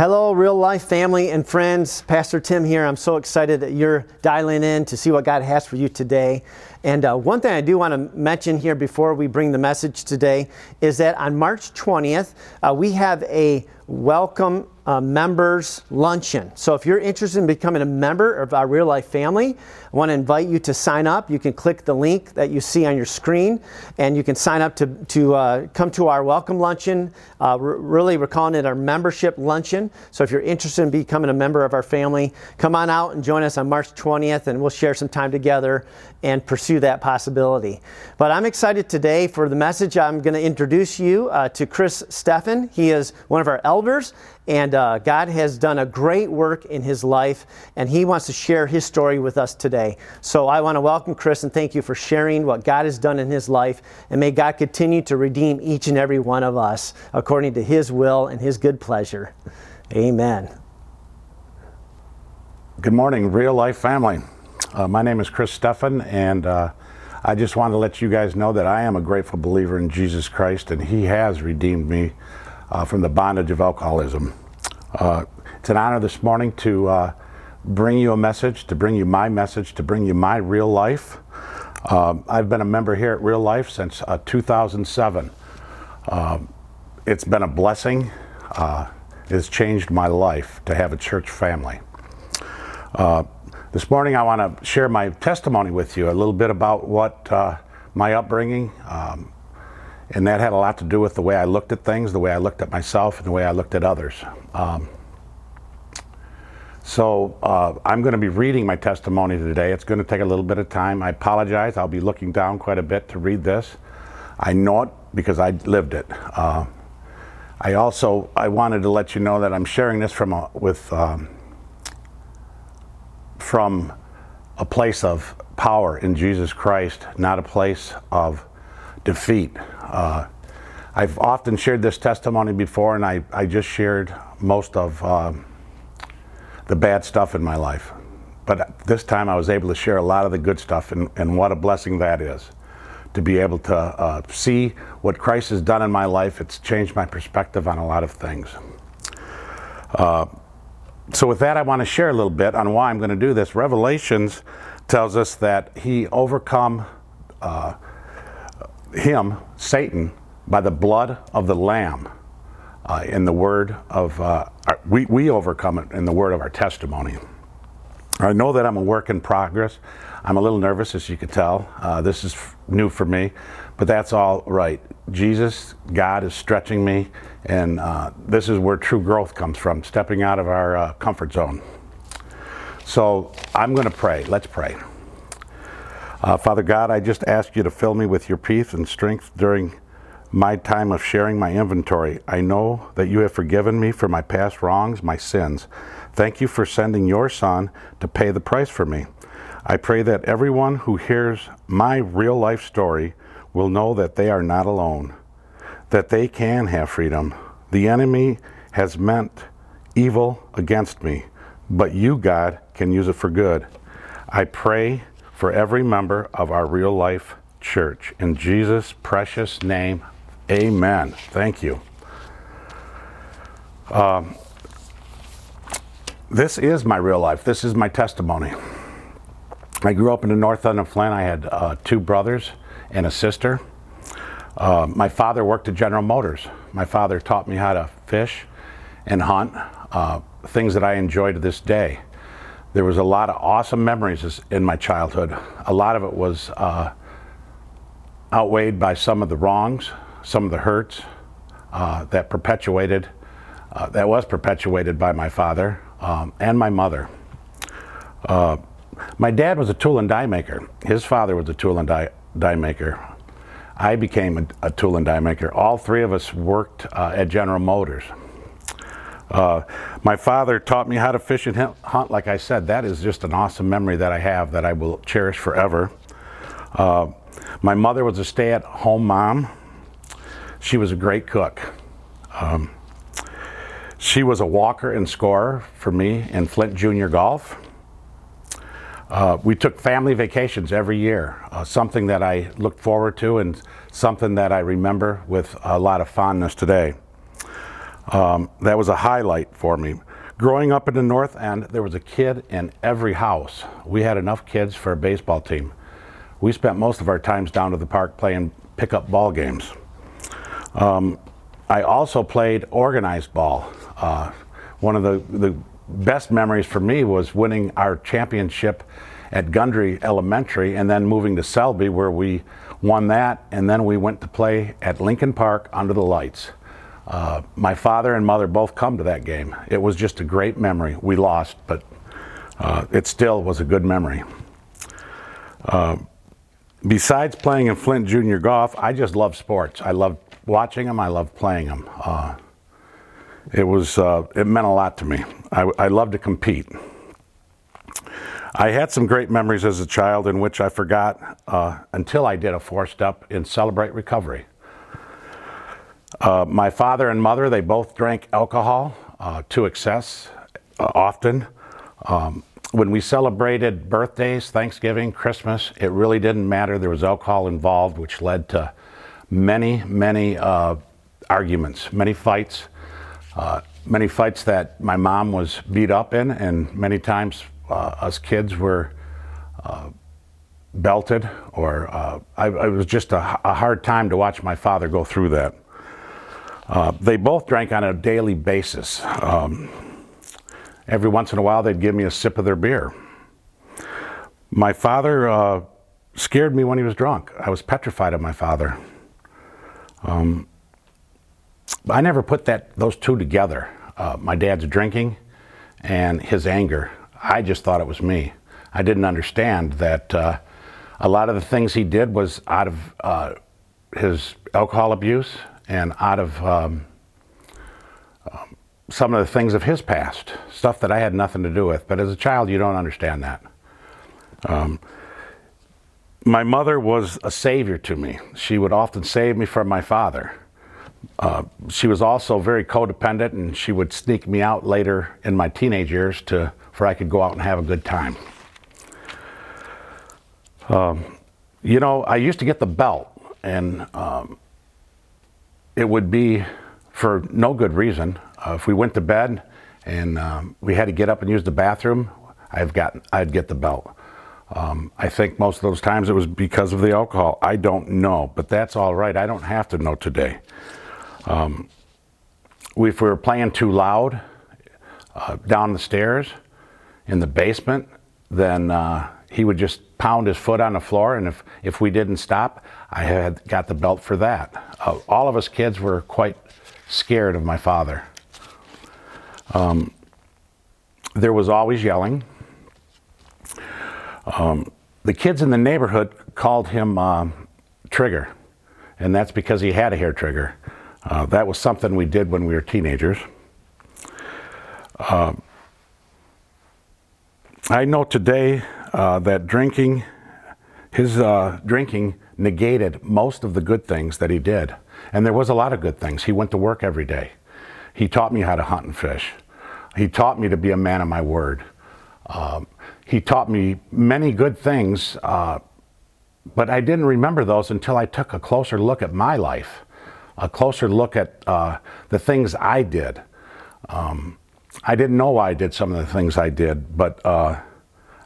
Hello, real life family and friends. Pastor Tim here. I'm so excited that you're dialing in to see what God has for you today. And uh, one thing I do want to mention here before we bring the message today is that on March 20th, uh, we have a welcome uh, members luncheon. So if you're interested in becoming a member of our real life family, I want to invite you to sign up. You can click the link that you see on your screen and you can sign up to, to uh, come to our welcome luncheon. Uh, really, we're calling it our membership luncheon. So if you're interested in becoming a member of our family, come on out and join us on March 20th and we'll share some time together and pursue that possibility. But I'm excited today for the message. I'm going to introduce you uh, to Chris Steffen. He is one of our elders and uh, God has done a great work in his life, and he wants to share his story with us today. So I want to welcome Chris and thank you for sharing what God has done in his life. And may God continue to redeem each and every one of us according to his will and his good pleasure. Amen. Good morning, real life family. Uh, my name is Chris Steffen, and uh, I just want to let you guys know that I am a grateful believer in Jesus Christ, and He has redeemed me uh, from the bondage of alcoholism. Uh, it's an honor this morning to uh, bring you a message, to bring you my message, to bring you my real life. Um, I've been a member here at Real Life since uh, 2007. Um, it's been a blessing. Uh, it has changed my life to have a church family. Uh, this morning, I want to share my testimony with you a little bit about what my upbringing, um, and that had a lot to do with the way I looked at things, the way I looked at myself, and the way I looked at others. Um, so uh, I'm going to be reading my testimony today. It's going to take a little bit of time. I apologize. I'll be looking down quite a bit to read this. I know it because I lived it. Uh, I also I wanted to let you know that I'm sharing this from a, with um, from a place of power in Jesus Christ, not a place of defeat. Uh, I've often shared this testimony before, and I, I just shared most of uh, the bad stuff in my life. But this time I was able to share a lot of the good stuff, and, and what a blessing that is. To be able to uh, see what Christ has done in my life, it's changed my perspective on a lot of things. Uh, so, with that, I want to share a little bit on why I'm going to do this. Revelations tells us that he overcome uh, him, Satan, by the blood of the Lamb. Uh, in the word of, uh, our, we, we overcome it in the word of our testimony. I know that I'm a work in progress. I'm a little nervous, as you could tell. Uh, this is f- new for me, but that's all right. Jesus, God is stretching me, and uh, this is where true growth comes from, stepping out of our uh, comfort zone. So I'm going to pray. Let's pray. Uh, Father God, I just ask you to fill me with your peace and strength during my time of sharing my inventory. I know that you have forgiven me for my past wrongs, my sins. Thank you for sending your Son to pay the price for me. I pray that everyone who hears my real life story will know that they are not alone, that they can have freedom. The enemy has meant evil against me, but you, God, can use it for good. I pray for every member of our real life church. In Jesus' precious name, amen. Thank you. Um, this is my real life. This is my testimony. I grew up in the north end of Flint. I had uh, two brothers and a sister. Uh, my father worked at General Motors. My father taught me how to fish and hunt, uh, things that I enjoy to this day there was a lot of awesome memories in my childhood. A lot of it was uh, outweighed by some of the wrongs, some of the hurts uh, that perpetuated, uh, that was perpetuated by my father um, and my mother. Uh, my dad was a tool and die maker. His father was a tool and die, die maker. I became a, a, tool and die maker. All three of us worked uh, at General Motors. Uh, my father taught me how to fish and hunt. Like I said, that is just an awesome memory that I have that I will cherish forever. Uh, my mother was a stay at home mom. She was a great cook. Um, she was a walker and scorer for me in Flint Junior Golf. Uh, we took family vacations every year, uh, something that I look forward to and something that I remember with a lot of fondness today. Um, that was a highlight for me. Growing up in the North End, there was a kid in every house. We had enough kids for a baseball team. We spent most of our times down to the park playing pickup ball games. Um, I also played organized ball. Uh, one of the, the best memories for me was winning our championship at Gundry Elementary and then moving to Selby where we won that and then we went to play at Lincoln Park under the lights. Uh, my father and mother both come to that game. It was just a great memory. We lost, but uh, it still was a good memory. Uh, besides playing in Flint Junior Golf, I just love sports. I love watching them. I love playing them. Uh, it was uh, it meant a lot to me. I, I love to compete. I had some great memories as a child in which I forgot uh, until I did a four step in Celebrate Recovery. Uh, my father and mother, they both drank alcohol uh, to excess uh, often. Um, when we celebrated birthdays, Thanksgiving, Christmas, it really didn't matter. There was alcohol involved, which led to many, many uh, arguments, many fights, uh, many fights that my mom was beat up in, and many times uh, us kids were belted, or I, it was just a, a hard time to watch my father go through that. Uh, they both drank on a daily basis. Um, every once in a while, they'd give me a sip of their beer. My father uh, scared me when he was drunk. I was petrified of my father. Um, I never put that those two together. Uh, my dad's drinking and his anger. I just thought it was me. I didn't understand that uh, a lot of the things he did was out of uh, his alcohol abuse and out of um, um, some of the things of his past, stuff that I had nothing to do with. But as a child, you don't understand that. Um, my mother was a savior to me. She would often save me from my father. Uh, she was also very codependent, and she would sneak me out later in my teenage years to for I could go out and have a good time. Um, you know, I used to get the belt, and um, it would be for no good reason. Uh, if we went to bed and um, we had to get up and use the bathroom, I've got, I'd get the belt. Um, I think most of those times it was because of the alcohol. I don't know, but that's all right. I don't have to know today. Um, if we were playing too loud uh, down the stairs in the basement, then uh, he would just pound his foot on the floor, and if, if we didn't stop, I had got the belt for that. Uh, all of us kids were quite scared of my father. Um, there was always yelling. Um, the kids in the neighborhood called him uh, Trigger, and that's because he had a hair trigger. Uh, that was something we did when we were teenagers. Uh, I know today uh, that drinking, his uh, drinking negated most of the good things that he did. And there was a lot of good things. He went to work every day. He taught me how to hunt and fish. He taught me to be a man of my word. Um, he taught me many good things, uh, but I didn't remember those until I took a closer look at my life, a closer look at uh, the things I did. Um, I didn't know why I did some of the things I did, but uh,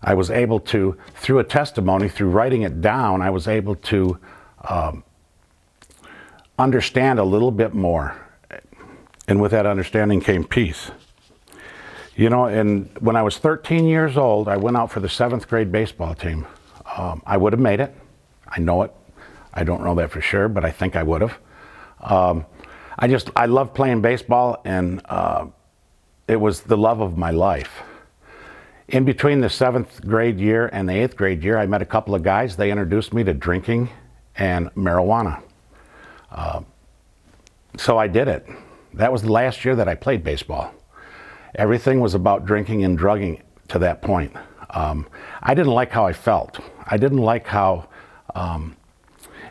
I was able to, through a testimony, through writing it down, I was able to um, understand a little bit more. And with that understanding came peace. You know, and when I was 13 years old, I went out for the seventh grade baseball team. Um, I would have made it. I know it. I don't know that for sure, but I think I would have. Um, I just, I love playing baseball, and uh, it was the love of my life. In between the seventh grade year and the eighth grade year, I met a couple of guys. They introduced me to drinking and marijuana. Uh, so I did it. That was the last year that I played baseball. Everything was about drinking and drugging to that point. Um, I didn't like how I felt. I didn't like how, um,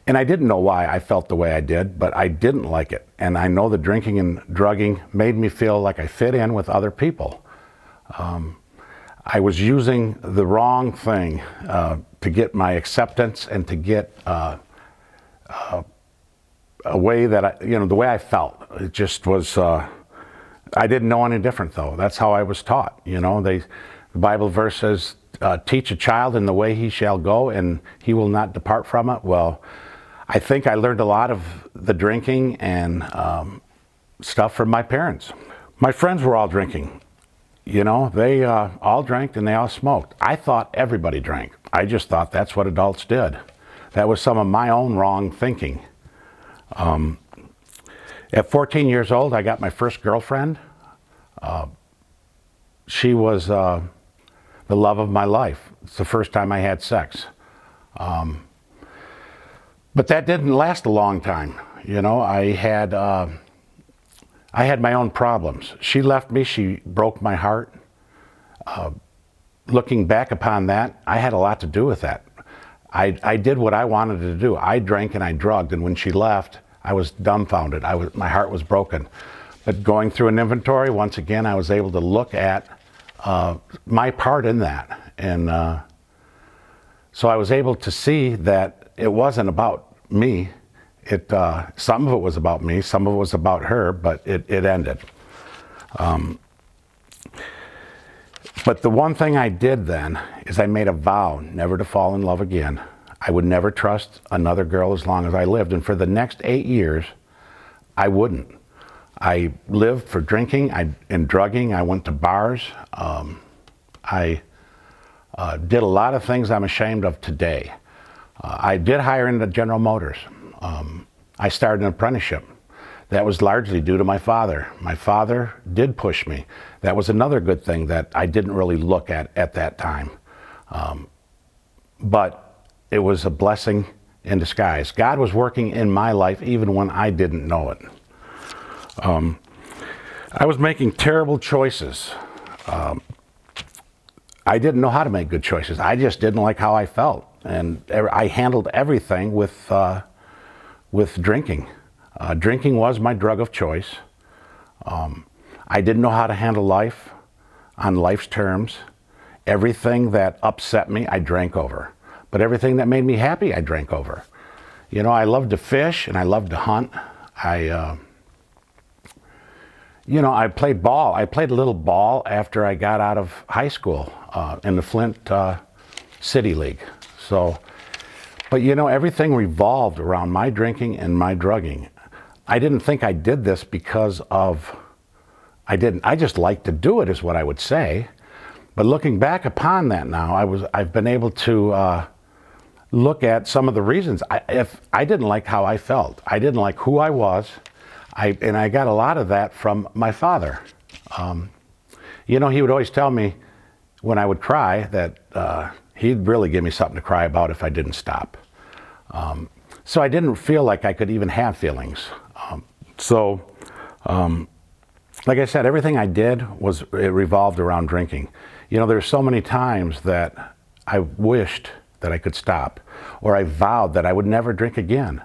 and I didn't know why I felt the way I did, but I didn't like it. And I know the drinking and drugging made me feel like I fit in with other people. Um, I was using the wrong thing uh, to get my acceptance and to get uh, uh, a way that I, you know, the way I felt. It just was, uh, I didn't know any different though. That's how I was taught. You know, they, the Bible verse says, uh, "Teach a child in the way he shall go, and he will not depart from it." Well, I think I learned a lot of the drinking and um, stuff from my parents. My friends were all drinking. You know, they uh, all drank and they all smoked. I thought everybody drank. I just thought that's what adults did. That was some of my own wrong thinking. Um, at 14 years old, I got my first girlfriend. Uh, she was uh, the love of my life. It's the first time I had sex. Um, but that didn't last a long time. You know, I had uh, I had my own problems. She left me. She broke my heart. Uh, looking back upon that, I had a lot to do with that. I, I did what I wanted to do. I drank and I drugged, and when she left, I was dumbfounded. I was, my heart was broken. But going through an inventory, once again, I was able to look at uh, my part in that. And uh, so I was able to see that it wasn't about me. It, uh, some of it was about me, some of it was about her, but it, it ended. Um, but the one thing I did then is I made a vow never to fall in love again. I would never trust another girl as long as I lived. And for the next eight years, I wouldn't. I lived for drinking I, and drugging. I went to bars. Um, I uh, did a lot of things I'm ashamed of today. Uh, I did hire into General Motors. Um, I started an apprenticeship. That was largely due to my father. My father did push me. That was another good thing that I didn't really look at at that time. Um, but it was a blessing in disguise. God was working in my life even when I didn't know it. Um, I was making terrible choices. Um, I didn't know how to make good choices. I just didn't like how I felt, and I handled everything with uh, with drinking. Uh, drinking was my drug of choice. Um, I didn't know how to handle life on life's terms. Everything that upset me, I drank over. But everything that made me happy, I drank over. You know, I loved to fish and I loved to hunt. I, uh, you know, I played ball. I played a little ball after I got out of high school uh, in the Flint uh, City League. So, but you know, everything revolved around my drinking and my drugging. I didn't think I did this because of, I didn't, I just like to do it, is what I would say. But looking back upon that now, I was, I've been able to uh, look at some of the reasons. I, if I didn't like how I felt, I didn't like who I was, I, and I got a lot of that from my father. Um, you know, he would always tell me when I would cry that uh, he'd really give me something to cry about if I didn't stop. Um, so I didn't feel like I could even have feelings. Um, so, um, like I said, everything I did was it revolved around drinking. You know, there's so many times that I wished that I could stop, or I vowed that I would never drink again,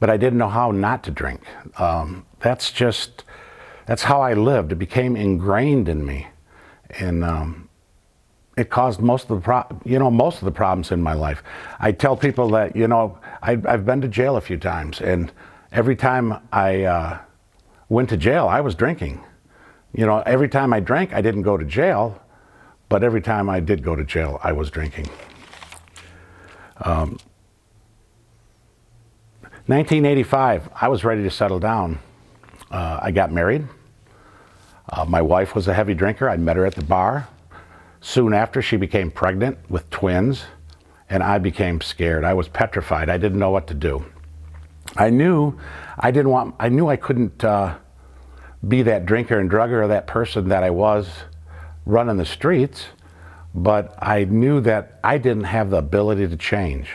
but I didn't know how not to drink. Um, that's just that's how I lived. It became ingrained in me, and um, it caused most of the pro- you know most of the problems in my life. I tell people that you know I, I've been to jail a few times, and every time I uh, went to jail, I was drinking. You know, every time I drank, I didn't go to jail, but every time I did go to jail, I was drinking. Um, 1985, I was ready to settle down. Uh, I got married. Uh, my wife was a heavy drinker. I met her at the bar. Soon after, she became pregnant with twins, and I became scared. I was petrified. I didn't know what to do. I knew I didn't want, I knew I couldn't uh, be that drinker and drugger or that person that I was running the streets, but I knew that I didn't have the ability to change.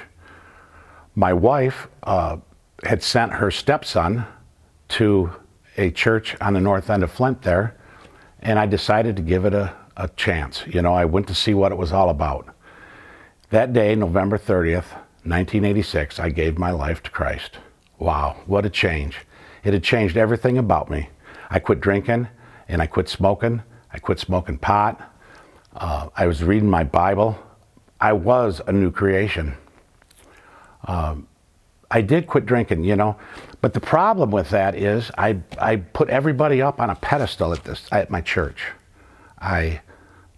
My wife uh, had sent her stepson to a church on the north end of Flint there, and I decided to give it a, a chance. You know, I went to see what it was all about. That day, November 30th, 1986, I gave my life to Christ. Wow, what a change. It had changed everything about me. I quit drinking and I quit smoking. I quit smoking pot. Uh, I was reading my Bible. I was a new creation. Um, I did quit drinking, you know. But the problem with that is I, I put everybody up on a pedestal at, this, at my church. I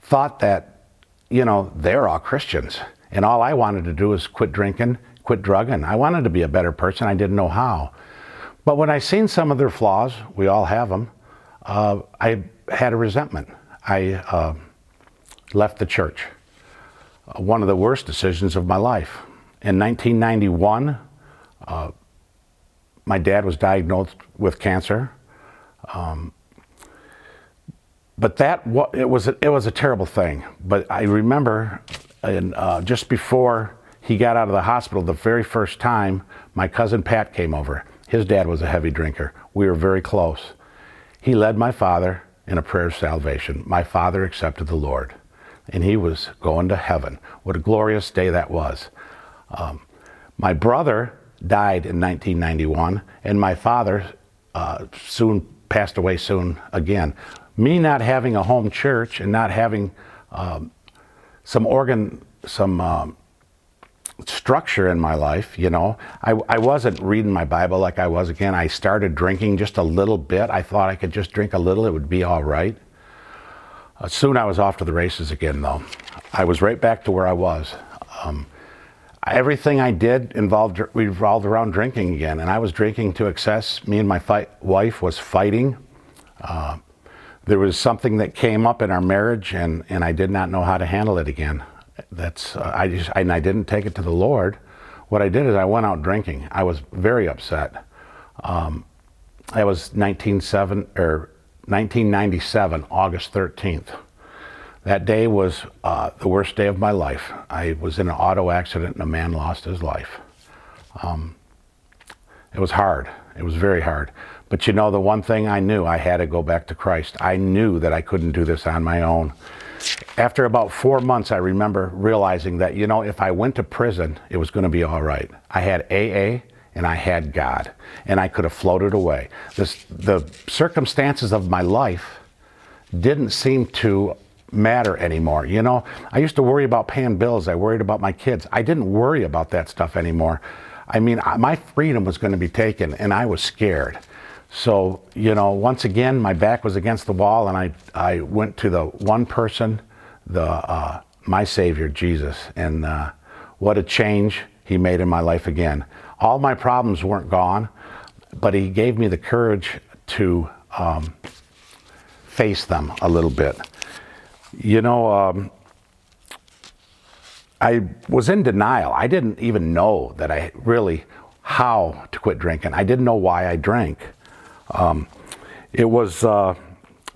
thought that, you know, they're all Christians. And all I wanted to do was quit drinking, quit drugging. I wanted to be a better person. I didn't know how. But when I seen some of their flaws, we all have them, uh, I had a resentment. I uh, left the church. Uh, one of the worst decisions of my life. In 1991, uh, my dad was diagnosed with cancer. Um, but that it was it was a terrible thing. But I remember, in, uh, just before he got out of the hospital, the very first time, my cousin Pat came over. His dad was a heavy drinker. We were very close. He led my father in a prayer of salvation. My father accepted the Lord, and he was going to heaven. What a glorious day that was. Um, my brother died in 1991, and my father uh, soon passed away soon again. Me not having a home church and not having um, some organ, some um, structure in my life, you know, I, I wasn't reading my Bible like I was again. I started drinking just a little bit. I thought I could just drink a little, it would be all right. Uh, soon I was off to the races again, though. I was right back to where I was. Um, everything I did involved revolved around drinking again, and I was drinking to excess. Me and my wife was fighting. Uh, there was something that came up in our marriage, and, and I did not know how to handle it again. That's uh, I just and I didn't take it to the Lord. What I did is I went out drinking. I was very upset. Um, was 197 or 1997, August 13th. That day was uh, the worst day of my life. I was in an auto accident and a man lost his life. Um, it was hard. It was very hard. But you know, the one thing I knew, I had to go back to Christ. I knew that I couldn't do this on my own. After about four months, I remember realizing that, you know, if I went to prison, it was going to be all right. I had AA and I had God, and I could have floated away. This, the circumstances of my life didn't seem to matter anymore. You know, I used to worry about paying bills. I worried about my kids. I didn't worry about that stuff anymore. I mean, my freedom was going to be taken, and I was scared. So, you know, once again, my back was against the wall, and I, I went to the one person, the uh, my Savior, Jesus, and uh, what a change He made in my life again. All my problems weren't gone, but He gave me the courage to um, face them a little bit. You know, um, I was in denial. I didn't even know that I really how to quit drinking. I didn't know why I drank. Um, it was uh,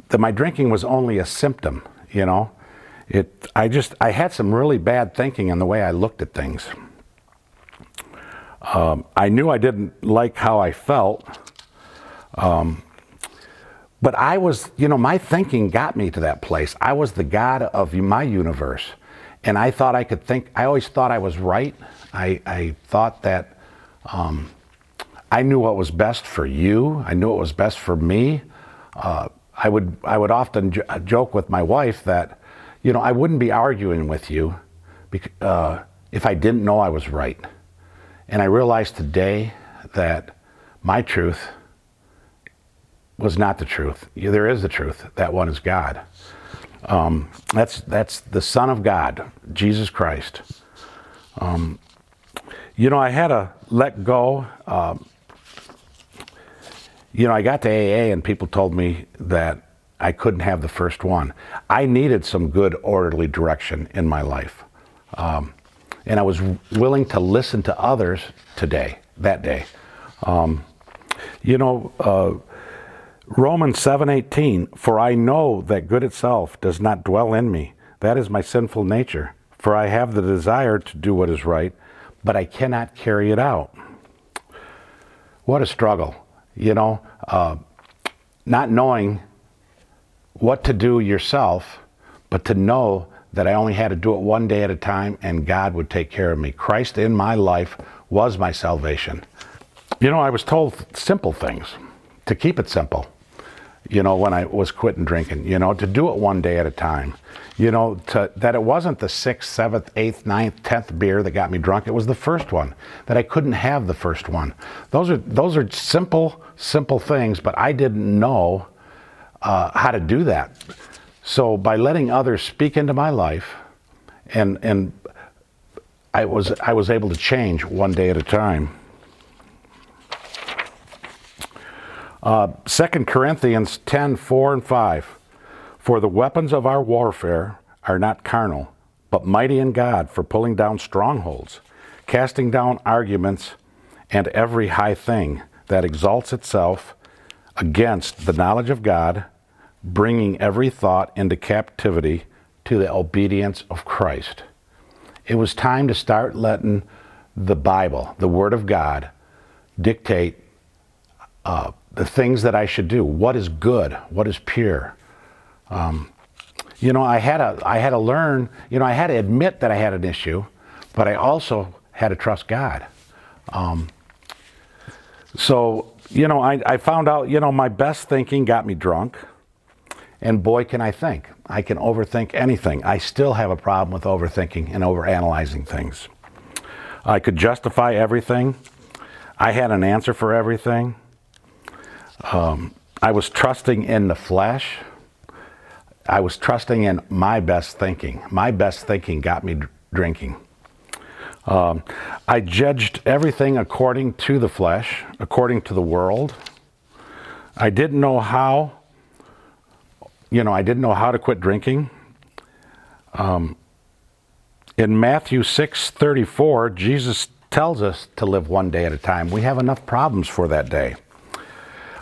that my drinking was only a symptom. You know, it. I just I had some really bad thinking in the way I looked at things. Um, I knew I didn't like how I felt. Um, but I was, you know, my thinking got me to that place. I was the God of my universe. And I thought I could think, I always thought I was right. I, I thought that um, I knew what was best for you, I knew what was best for me. Uh, I, would, I would often j- uh, joke with my wife that, you know, I wouldn't be arguing with you uh, if I didn't know I was right. And I realized today that my truth was not the truth. There is the truth. That one is God. Um, that's that's the Son of God, Jesus Christ. Um, you know, I had to let go. Um, you know, I got to AA and people told me that I couldn't have the first one. I needed some good, orderly direction in my life. Um, and I was willing to listen to others today, that day. Um, you know, uh, Romans 7:18 For I know that good itself does not dwell in me that is my sinful nature for I have the desire to do what is right but I cannot carry it out what a struggle you know uh, not knowing what to do yourself but to know that I only had to do it one day at a time and God would take care of me. Christ in my life was my salvation. You know I was told simple things to keep it simple you know, when I was quitting drinking, you know, to do it one day at a time. You know, to, that it wasn't the sixth, seventh, eighth, ninth, tenth beer that got me drunk. It was the first one. That I couldn't have the first one. Those are those are simple, simple things, but I didn't know uh, how to do that. So by letting others speak into my life, and and I was I was able to change one day at a time. Uh, 2 Corinthians 10 4 and 5. For the weapons of our warfare are not carnal, but mighty in God for pulling down strongholds, casting down arguments and every high thing that exalts itself against the knowledge of God, bringing every thought into captivity to the obedience of Christ. It was time to start letting the Bible, the Word of God, dictate uh, the things that I should do. What is good? What is pure? Um, you know, I had to I had to learn. You know, I had to admit that I had an issue, but I also had to trust God. Um, so you know, I, I found out. You know, my best thinking got me drunk, and boy, can I think! I can overthink anything. I still have a problem with overthinking and overanalyzing things. I could justify everything. I had an answer for everything. Um, I was trusting in the flesh. I was trusting in my best thinking. My best thinking got me d- drinking. Um, I judged everything according to the flesh, according to the world. I didn't know how, you know, I didn't know how to quit drinking. Um, in Matthew 6:34, Jesus tells us to live one day at a time. We have enough problems for that day.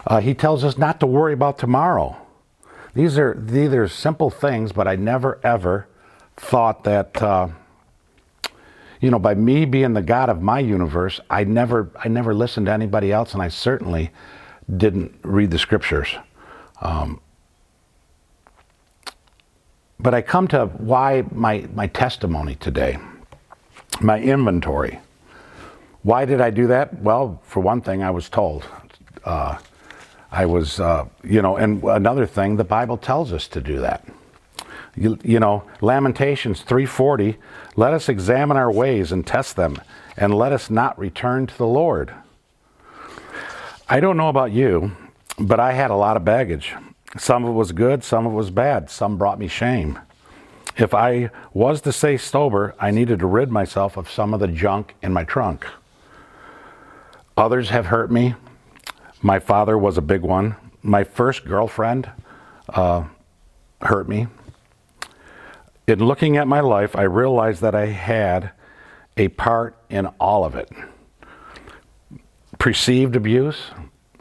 Uh, he tells us not to worry about tomorrow. These are these are simple things, but I never ever thought that. Uh, you know, by me being the God of my universe, I never, I never listened to anybody else, and I certainly didn't read the scriptures. Um, but I come to why my, my testimony today, my inventory. Why did I do that? Well, for one thing, I was told. Uh, I was, uh, you know, and another thing, the Bible tells us to do that. You, you know, Lamentations 3:40, let us examine our ways and test them, and let us not return to the Lord. I don't know about you, but I had a lot of baggage. Some of it was good, some of it was bad, some brought me shame. If I was to stay sober, I needed to rid myself of some of the junk in my trunk. Others have hurt me, my father was a big one. My first girlfriend uh, hurt me. In looking at my life, I realized that I had a part in all of it perceived abuse,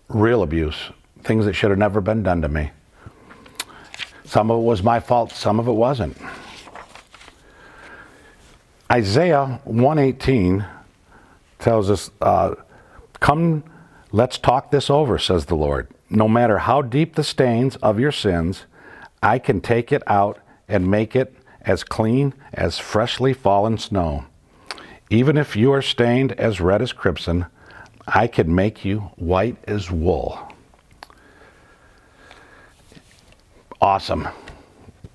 real abuse, things that should have never been done to me. Some of it was my fault, some of it wasn't. Isaiah 118 tells us, uh, Come Let's talk this over, says the Lord. No matter how deep the stains of your sins, I can take it out and make it as clean as freshly fallen snow. Even if you are stained as red as crimson, I can make you white as wool. Awesome.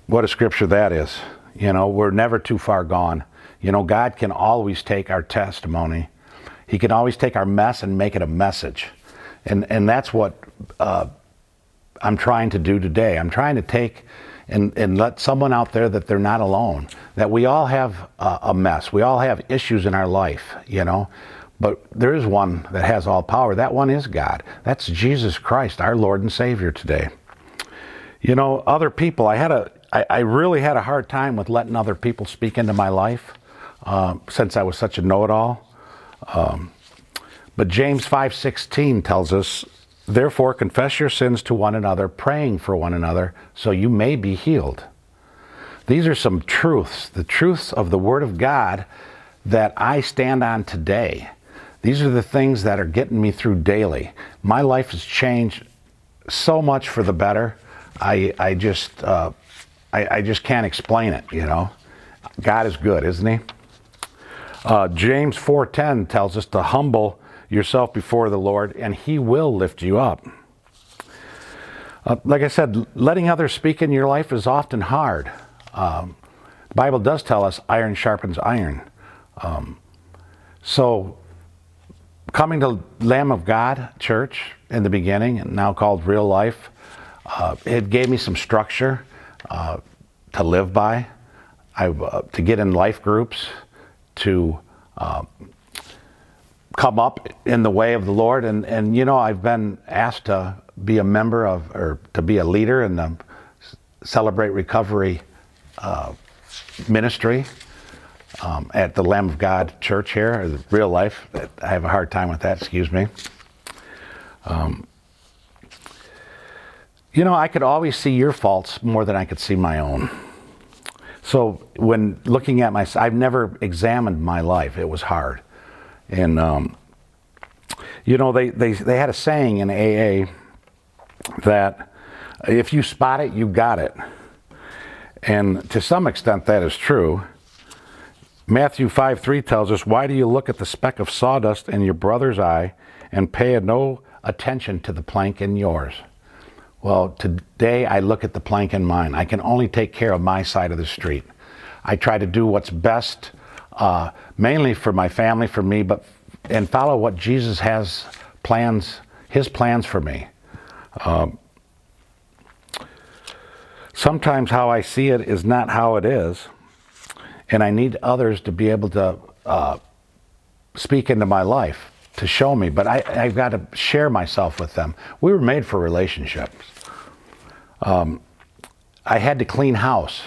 What a scripture that is. You know, we're never too far gone. You know, God can always take our testimony he can always take our mess and make it a message. And, and that's what uh, I'm trying to do today. I'm trying to take and, and let someone out there that they're not alone, that we all have a, a mess. We all have issues in our life, you know. But there is one that has all power. That one is God. That's Jesus Christ, our Lord and Savior today. You know, other people, I had a, I, I really had a hard time with letting other people speak into my life uh, since I was such a know-it-all. Um, but James 5:16 tells us, "Therefore confess your sins to one another, praying for one another, so you may be healed." These are some truths, the truths of the word of God that I stand on today. These are the things that are getting me through daily. My life has changed so much for the better. I I just uh, I, I just can't explain it. You know, God is good, isn't He? Uh, James 4:10 tells us to humble yourself before the Lord, and He will lift you up. Uh, like I said, letting others speak in your life is often hard. Um, the Bible does tell us iron sharpens iron. Um, so, coming to Lamb of God Church in the beginning, and now called Real Life, uh, it gave me some structure uh, to live by, I, uh, to get in life groups, to uh, come up in the way of the Lord. And, and, you know, I've been asked to be a member of, or to be a leader in the Celebrate Recovery uh, ministry um, at the Lamb of God Church here, real life. I have a hard time with that, excuse me. Um, you know, I could always see your faults more than I could see my own. So when looking at my, I've never examined my life. It was hard. And, um, you know, they, they, they had a saying in AA that if you spot it, you got it. And to some extent, that is true. Matthew 5 3 tells us, Why do you look at the speck of sawdust in your brother's eye and pay no attention to the plank in yours? Well, today I look at the plank in mine. I can only take care of my side of the street. I try to do what's best, uh, mainly for my family, for me, but and follow what Jesus has plans, His plans for me. Um, sometimes how I see it is not how it is and I need others to be able to uh, speak into my life to show me. But I, have got to share myself with them. We were made for relationships. Um, I had to clean house.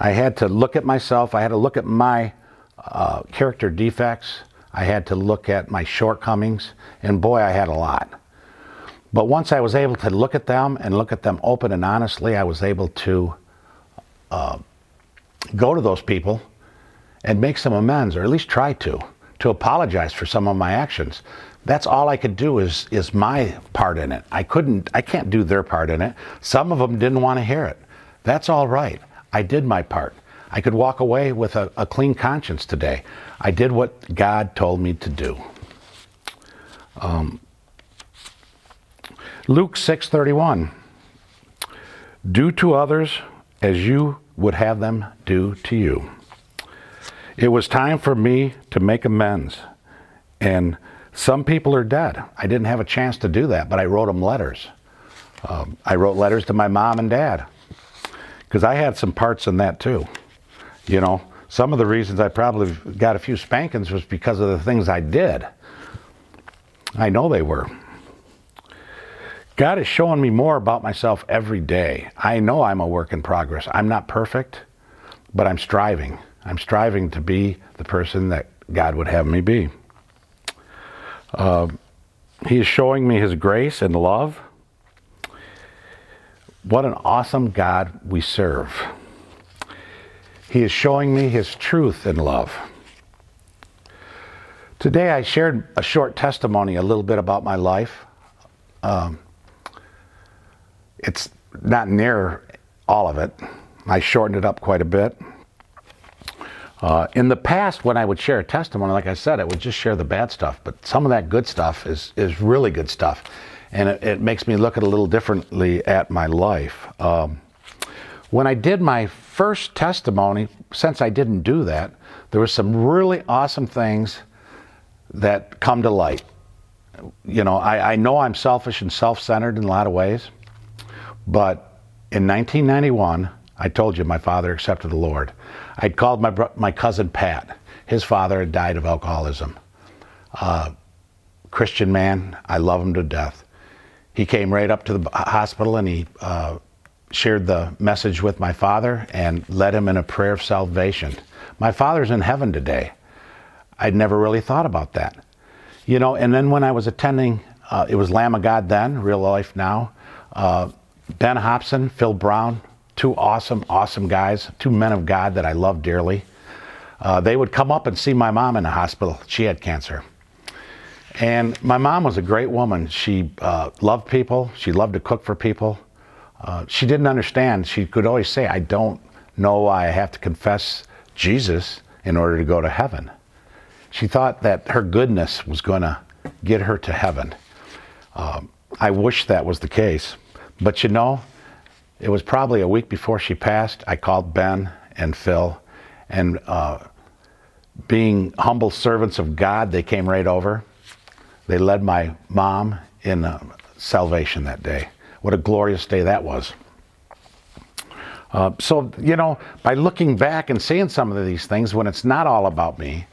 I had to look at myself. I had to look at my uh, character defects. I had to look at my shortcomings. And boy, I had a lot. But once I was able to look at them and look at them open and honestly, I was able to uh, go to those people and make some amends, or at least try to, to apologize for some of my actions. That's all I could do is is my part in it. I couldn't I can't do their part in it. Some of them didn't want to hear it. That's all right. I did my part. I could walk away with a, a clean conscience today. I did what God told me to do. Um, Luke 6:31 Do to others as you would have them do to you. It was time for me to make amends. And some people are dead. I didn't have a chance to do that, but I wrote them letters. Um, I wrote letters to my mom and dad because I had some parts in that too. You know, some of the reasons I probably got a few spankings was because of the things I did. I know they were. God is showing me more about myself every day. I know I'm a work in progress. I'm not perfect, but I'm striving. I'm striving to be the person that God would have me be. Uh, he is showing me His grace and love. What an awesome God we serve. He is showing me His truth and love. Today I shared a short testimony, a little bit about my life. Um, it's not near all of it. I shortened it up quite a bit. Uh, in the past, when I would share a testimony, like I said, I would just share the bad stuff, but some of that good stuff is, is really good stuff. And it, it makes me look at a little differently at my life. Um, when I did my first testimony, since I didn't do that, there were some really awesome things that come to light. You know, I, I know I'm selfish and self centered in a lot of ways. But in 1991, I told you my father accepted the Lord. I'd called my, bro- my cousin Pat. His father had died of alcoholism. Uh, Christian man, I love him to death. He came right up to the hospital and he uh, shared the message with my father and led him in a prayer of salvation. My father's in heaven today. I'd never really thought about that. You know, and then when I was attending, uh, it was Lamb of God then, real life now. Uh, Ben Hobson, Phil Brown, two awesome, awesome guys, two men of God that I love dearly. Uh, they would come up and see my mom in the hospital. She had cancer. And my mom was a great woman. She uh, loved people, she loved to cook for people. Uh, she didn't understand. She could always say, I don't know why I have to confess Jesus in order to go to heaven. She thought that her goodness was going to get her to heaven. Um, I wish that was the case. But you know, it was probably a week before she passed. I called Ben and Phil, and uh, being humble servants of God, they came right over. They led my mom in uh, salvation that day. What a glorious day that was. Uh, so, you know, by looking back and seeing some of these things, when it's not all about me,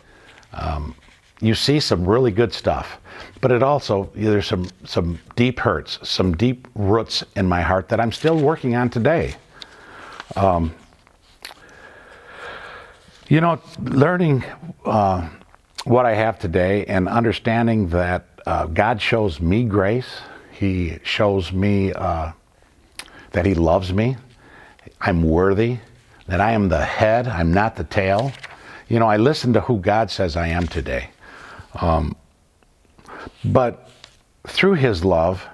um, you see some really good stuff. But it also, there's some, some deep hurts, some deep roots in my heart that I'm still working on today. Um, you know, learning uh, what I have today and understanding that uh, God shows me grace, He shows me uh, that He loves me, I'm worthy, that I am the head, I'm not the tail. You know, I listen to who God says I am today. Um, but through His love,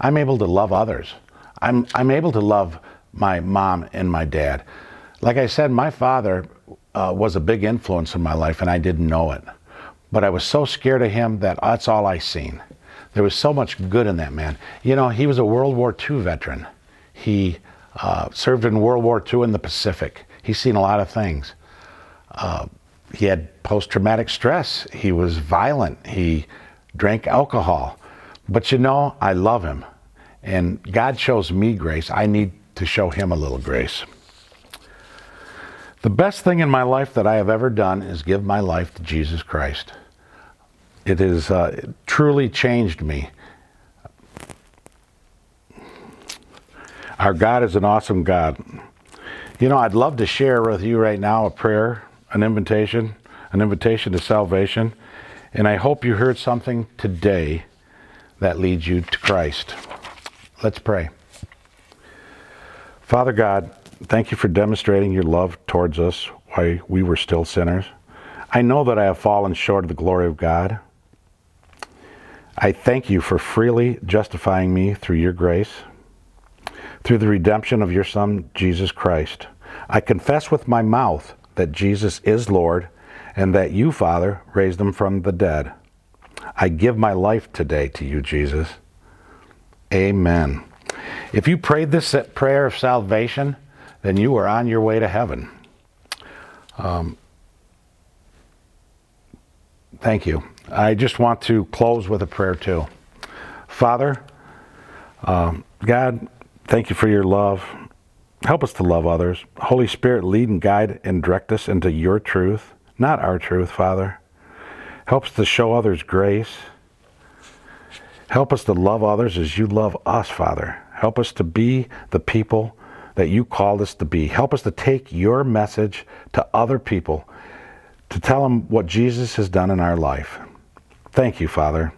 I'm able to love others. I'm, I'm able to love my mom and my dad. Like I said, my father uh, was a big influence in my life, and I didn't know it. But I was so scared of him that that's all I seen. There was so much good in that man. You know, he was a World War II veteran. He uh, served in World War II in the Pacific. He's seen a lot of things. Uh, he had post traumatic stress. He was violent. He drank alcohol. But you know, I love him. And God shows me grace. I need to show him a little grace. The best thing in my life that I have ever done is give my life to Jesus Christ. It has uh, truly changed me. Our God is an awesome God. You know, I'd love to share with you right now a prayer, an invitation, an invitation to salvation. And I hope you heard something today that leads you to Christ. Let's pray. Father God, thank you for demonstrating your love towards us while we were still sinners. I know that I have fallen short of the glory of God. I thank you for freely justifying me through your grace, through the redemption of your Son, Jesus Christ. I confess with my mouth that Jesus is Lord and that you, Father, raised him from the dead. I give my life today to you, Jesus. Amen. If you prayed this prayer of salvation, then you are on your way to heaven. Um, thank you. I just want to close with a prayer too. Father, um, God, thank you for your love. Help us to love others. Holy Spirit, lead and guide and direct us into your truth, not our truth, Father. Help us to show others grace. Help us to love others as you love us, Father. Help us to be the people that you called us to be. Help us to take your message to other people, to tell them what Jesus has done in our life. Thank you, Father.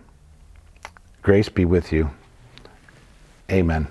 Grace be with you. Amen.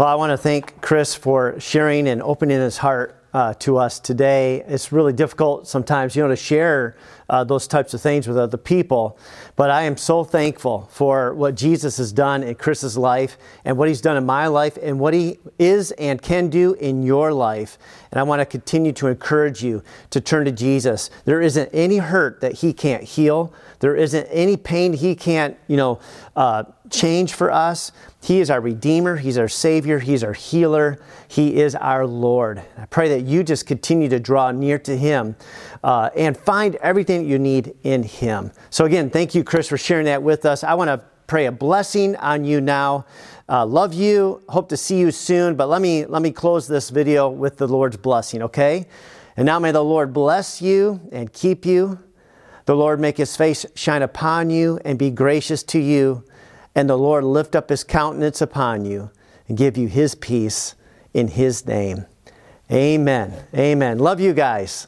Well, I want to thank Chris for sharing and opening his heart uh, to us today. It's really difficult sometimes, you know, to share uh, those types of things with other people. But I am so thankful for what Jesus has done in Chris's life and what he's done in my life and what he is and can do in your life. And I want to continue to encourage you to turn to Jesus. There isn't any hurt that he can't heal. There isn't any pain he can't, you know, uh, change for us. He is our Redeemer. He's our Savior. He's our healer. He is our Lord. I pray that you just continue to draw near to Him uh, and find everything you need in Him. So, again, thank you, Chris, for sharing that with us. I want to pray a blessing on you now. Uh, love you. Hope to see you soon. But let me let me close this video with the Lord's blessing. Okay. And now may the Lord bless you and keep you. The Lord make His face shine upon you and be gracious to you and the Lord lift up his countenance upon you and give you his peace in his name. Amen. Amen. Love you guys.